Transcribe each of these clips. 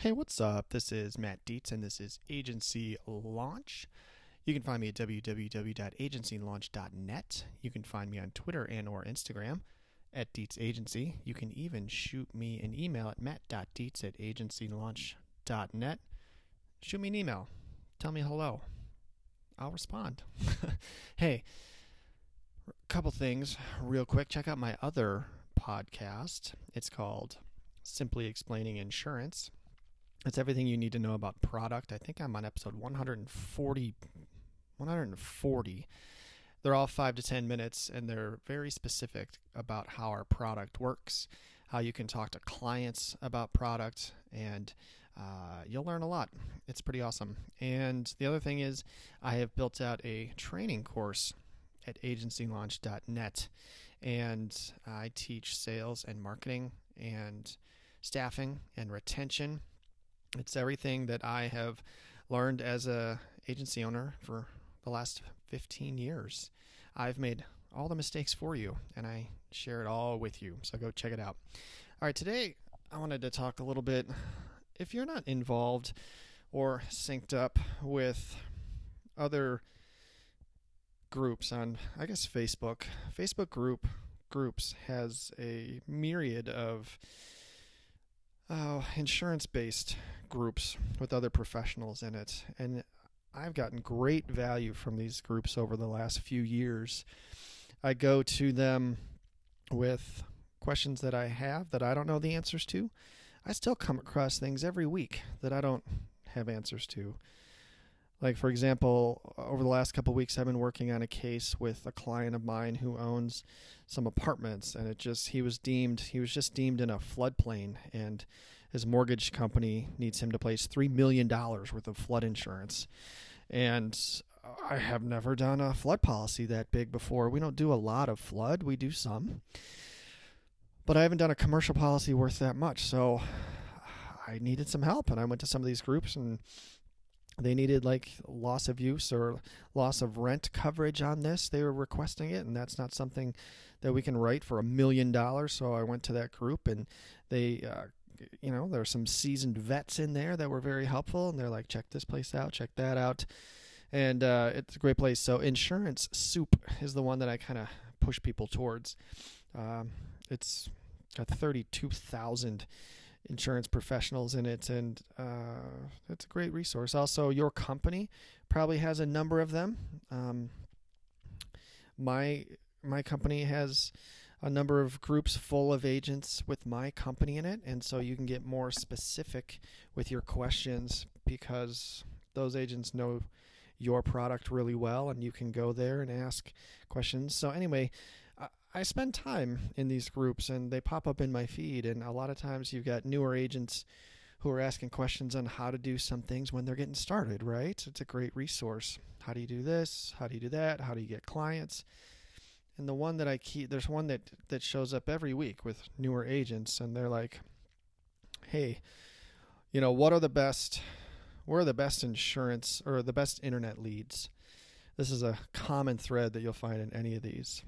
Hey, what's up? This is Matt Dietz, and this is Agency Launch. You can find me at www.agencylaunch.net. You can find me on Twitter and or Instagram at Dietz Agency. You can even shoot me an email at matt.dietz at agencylaunch.net. Shoot me an email. Tell me hello. I'll respond. hey, a couple things real quick. Check out my other podcast. It's called Simply Explaining Insurance. It's everything you need to know about product. I think I'm on episode 140. 140. They're all five to 10 minutes, and they're very specific about how our product works, how you can talk to clients about product, and uh, you'll learn a lot. It's pretty awesome. And the other thing is, I have built out a training course at agencylaunch.net, and I teach sales and marketing and staffing and retention it's everything that I have learned as a agency owner for the last 15 years. I've made all the mistakes for you and I share it all with you. So go check it out. All right, today I wanted to talk a little bit if you're not involved or synced up with other groups on I guess Facebook. Facebook group groups has a myriad of uh, insurance based groups with other professionals in it. And I've gotten great value from these groups over the last few years. I go to them with questions that I have that I don't know the answers to. I still come across things every week that I don't have answers to. Like, for example, over the last couple weeks, I've been working on a case with a client of mine who owns some apartments, and it just, he was deemed, he was just deemed in a floodplain, and his mortgage company needs him to place $3 million worth of flood insurance. And I have never done a flood policy that big before. We don't do a lot of flood, we do some. But I haven't done a commercial policy worth that much. So I needed some help, and I went to some of these groups and they needed like loss of use or loss of rent coverage on this. They were requesting it, and that's not something that we can write for a million dollars. So I went to that group, and they, uh, you know, there were some seasoned vets in there that were very helpful, and they're like, check this place out, check that out, and uh, it's a great place. So insurance soup is the one that I kind of push people towards. Um, it's got thirty-two thousand insurance professionals in it, and uh, it's a great resource. Also, your company probably has a number of them. Um, my my company has a number of groups full of agents with my company in it, and so you can get more specific with your questions because those agents know your product really well, and you can go there and ask questions. So anyway, I spend time in these groups and they pop up in my feed. And a lot of times you've got newer agents who are asking questions on how to do some things when they're getting started, right? It's a great resource. How do you do this? How do you do that? How do you get clients? And the one that I keep, there's one that, that shows up every week with newer agents, and they're like, hey, you know, what are the best, what are the best insurance or the best internet leads? This is a common thread that you'll find in any of these.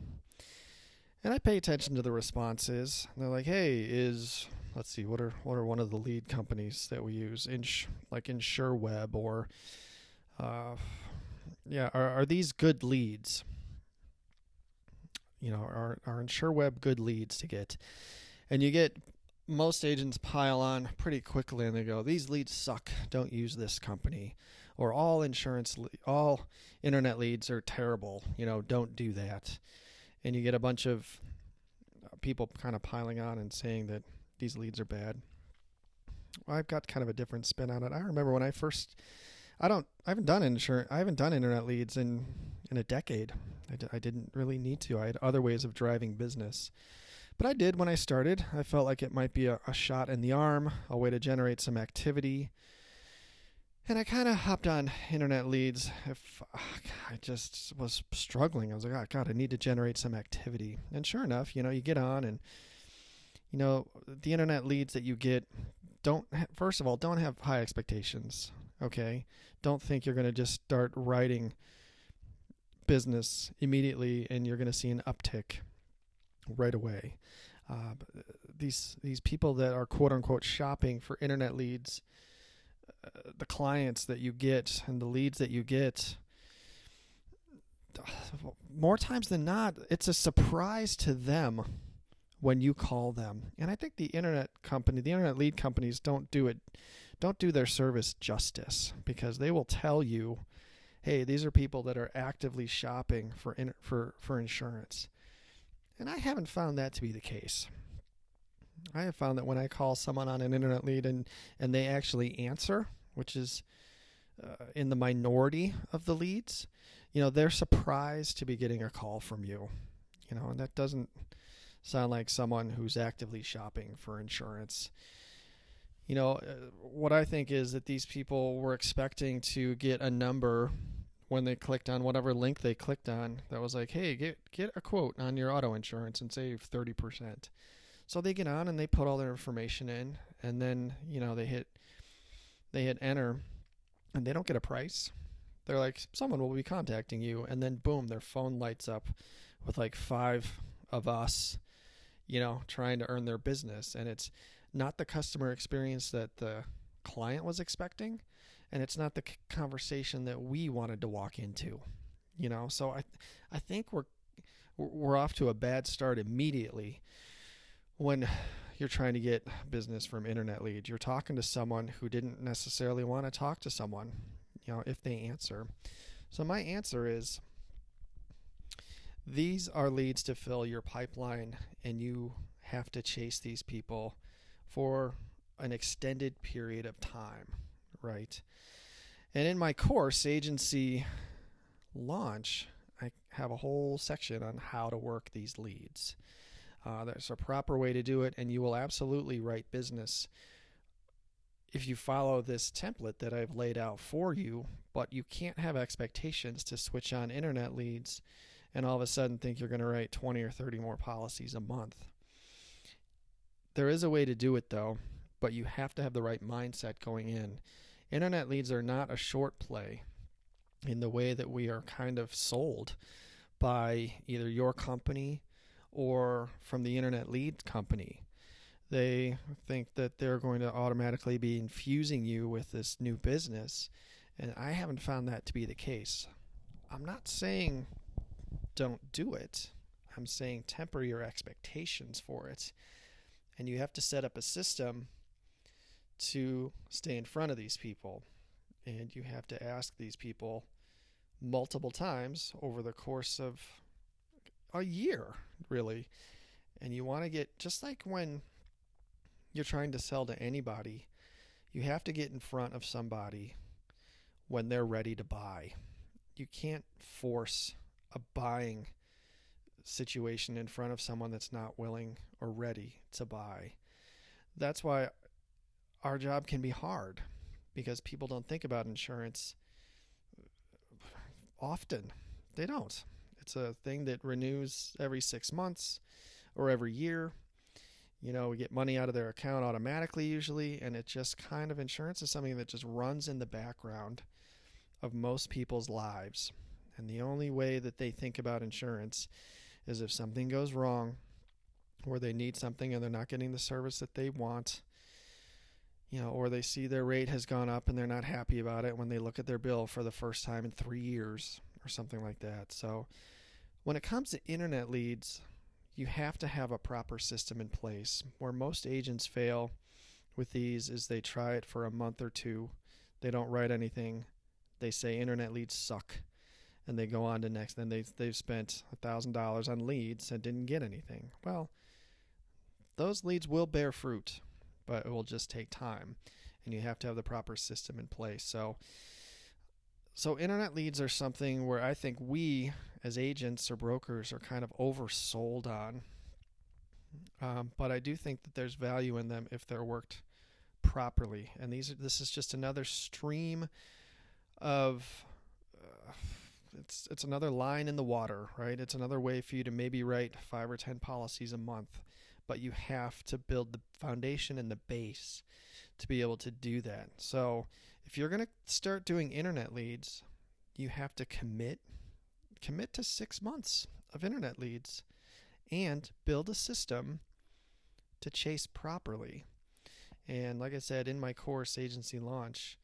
And I pay attention to the responses. They're like, "Hey, is let's see, what are what are one of the lead companies that we use? Ins- like InsureWeb or uh, yeah, are are these good leads? You know, are are InsureWeb good leads to get? And you get most agents pile on pretty quickly and they go, "These leads suck. Don't use this company." Or all insurance all internet leads are terrible. You know, don't do that and you get a bunch of uh, people kind of piling on and saying that these leads are bad. I've got kind of a different spin on it. I remember when I first, I don't, I haven't done insurance, I haven't done internet leads in in a decade. I d- I didn't really need to. I had other ways of driving business, but I did when I started. I felt like it might be a, a shot in the arm, a way to generate some activity, and I kind of hopped on internet leads. If ah, I just was struggling, I was like, "Oh God, I need to generate some activity." And sure enough, you know, you get on, and you know, the internet leads that you get don't. First of all, don't have high expectations. Okay, don't think you're going to just start writing business immediately and you're going to see an uptick right away. Uh, these these people that are quote unquote shopping for internet leads, uh, the clients that you get and the leads that you get, more times than not, it's a surprise to them when you call them. And I think the internet company, the internet lead companies, don't do it, don't do their service justice because they will tell you, "Hey, these are people that are actively shopping for for for insurance." And I haven't found that to be the case. I have found that when I call someone on an internet lead and and they actually answer, which is uh, in the minority of the leads, you know, they're surprised to be getting a call from you. You know, and that doesn't sound like someone who's actively shopping for insurance. You know, uh, what I think is that these people were expecting to get a number when they clicked on whatever link they clicked on that was like, "Hey, get get a quote on your auto insurance and save 30%." So they get on and they put all their information in and then, you know, they hit they hit enter and they don't get a price. They're like, "Someone will be contacting you." And then boom, their phone lights up with like five of us you know, trying to earn their business. And it's not the customer experience that the client was expecting, and it's not the conversation that we wanted to walk into. You know, so I, I think we're we're off to a bad start immediately when you're trying to get business from internet leads. You're talking to someone who didn't necessarily want to talk to someone, you know, if they answer. So my answer is these are leads to fill your pipeline, and you have to chase these people for an extended period of time, right? And in my course, Agency Launch, I have a whole section on how to work these leads. Uh, there's a proper way to do it, and you will absolutely write business if you follow this template that I've laid out for you, but you can't have expectations to switch on internet leads and all of a sudden think you're going to write 20 or 30 more policies a month. There is a way to do it though, but you have to have the right mindset going in. Internet leads are not a short play in the way that we are kind of sold by either your company or from the internet lead company. They think that they're going to automatically be infusing you with this new business, and I haven't found that to be the case. I'm not saying don't do it. I'm saying temper your expectations for it. And you have to set up a system to stay in front of these people. And you have to ask these people multiple times over the course of a year, really. And you want to get, just like when you're trying to sell to anybody, you have to get in front of somebody when they're ready to buy. You can't force a buying situation in front of someone that's not willing or ready to buy. That's why our job can be hard because people don't think about insurance often. They don't. It's a thing that renews every six months or every year. You know, we get money out of their account automatically usually, and it just kind of insurance is something that just runs in the background of most people's lives. And the only way that they think about insurance is if something goes wrong or they need something and they're not getting the service that they want, you know, or they see their rate has gone up and they're not happy about it when they look at their bill for the first time in three years or something like that. So when it comes to internet leads, you have to have a proper system in place. Where most agents fail with these is they try it for a month or two, they don't write anything, they say internet leads suck and they go on to next. Then they they've spent thousand dollars on leads and didn't get anything. Well, those leads will bear fruit, but it will just take time, and you have to have the proper system in place. So. So internet leads are something where I think we as agents or brokers are kind of oversold on. Um, but I do think that there's value in them if they're worked properly. And these are, this is just another stream of it's it's another line in the water, right? It's another way for you to maybe write five or ten policies a month, but you have to build the foundation and the base to be able to do that. So if you're going to start doing internet leads, you have to commit commit to six months of internet leads and build a system to chase properly. And like I said, in my course, Agency Launch,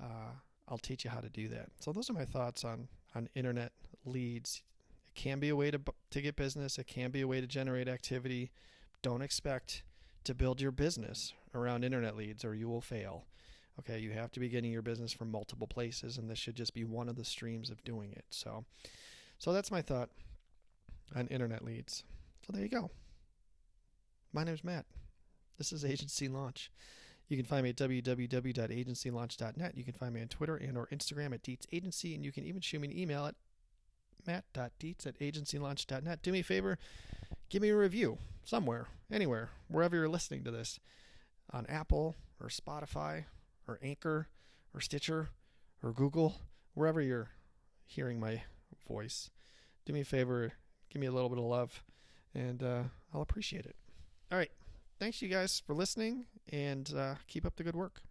uh, I'll teach you how to do that. So those are my thoughts on on internet leads. It can be a way to to get business. It can be a way to generate activity. Don't expect to build your business around internet leads, or you will fail. Okay, you have to be getting your business from multiple places, and this should just be one of the streams of doing it. So, so that's my thought on internet leads. So there you go. My name's Matt. This is Agency Launch. You can find me at www.agencylaunch.net. You can find me on Twitter and or Instagram at Dietz Agency, and you can even shoot me an email at matt.dietz at agencylaunch.net. Do me a favor, give me a review somewhere, anywhere, wherever you're listening to this, on Apple or Spotify or Anchor or Stitcher or Google, wherever you're hearing my voice. Do me a favor, give me a little bit of love, and uh, I'll appreciate it. All right. Thanks, you guys, for listening, and uh, keep up the good work.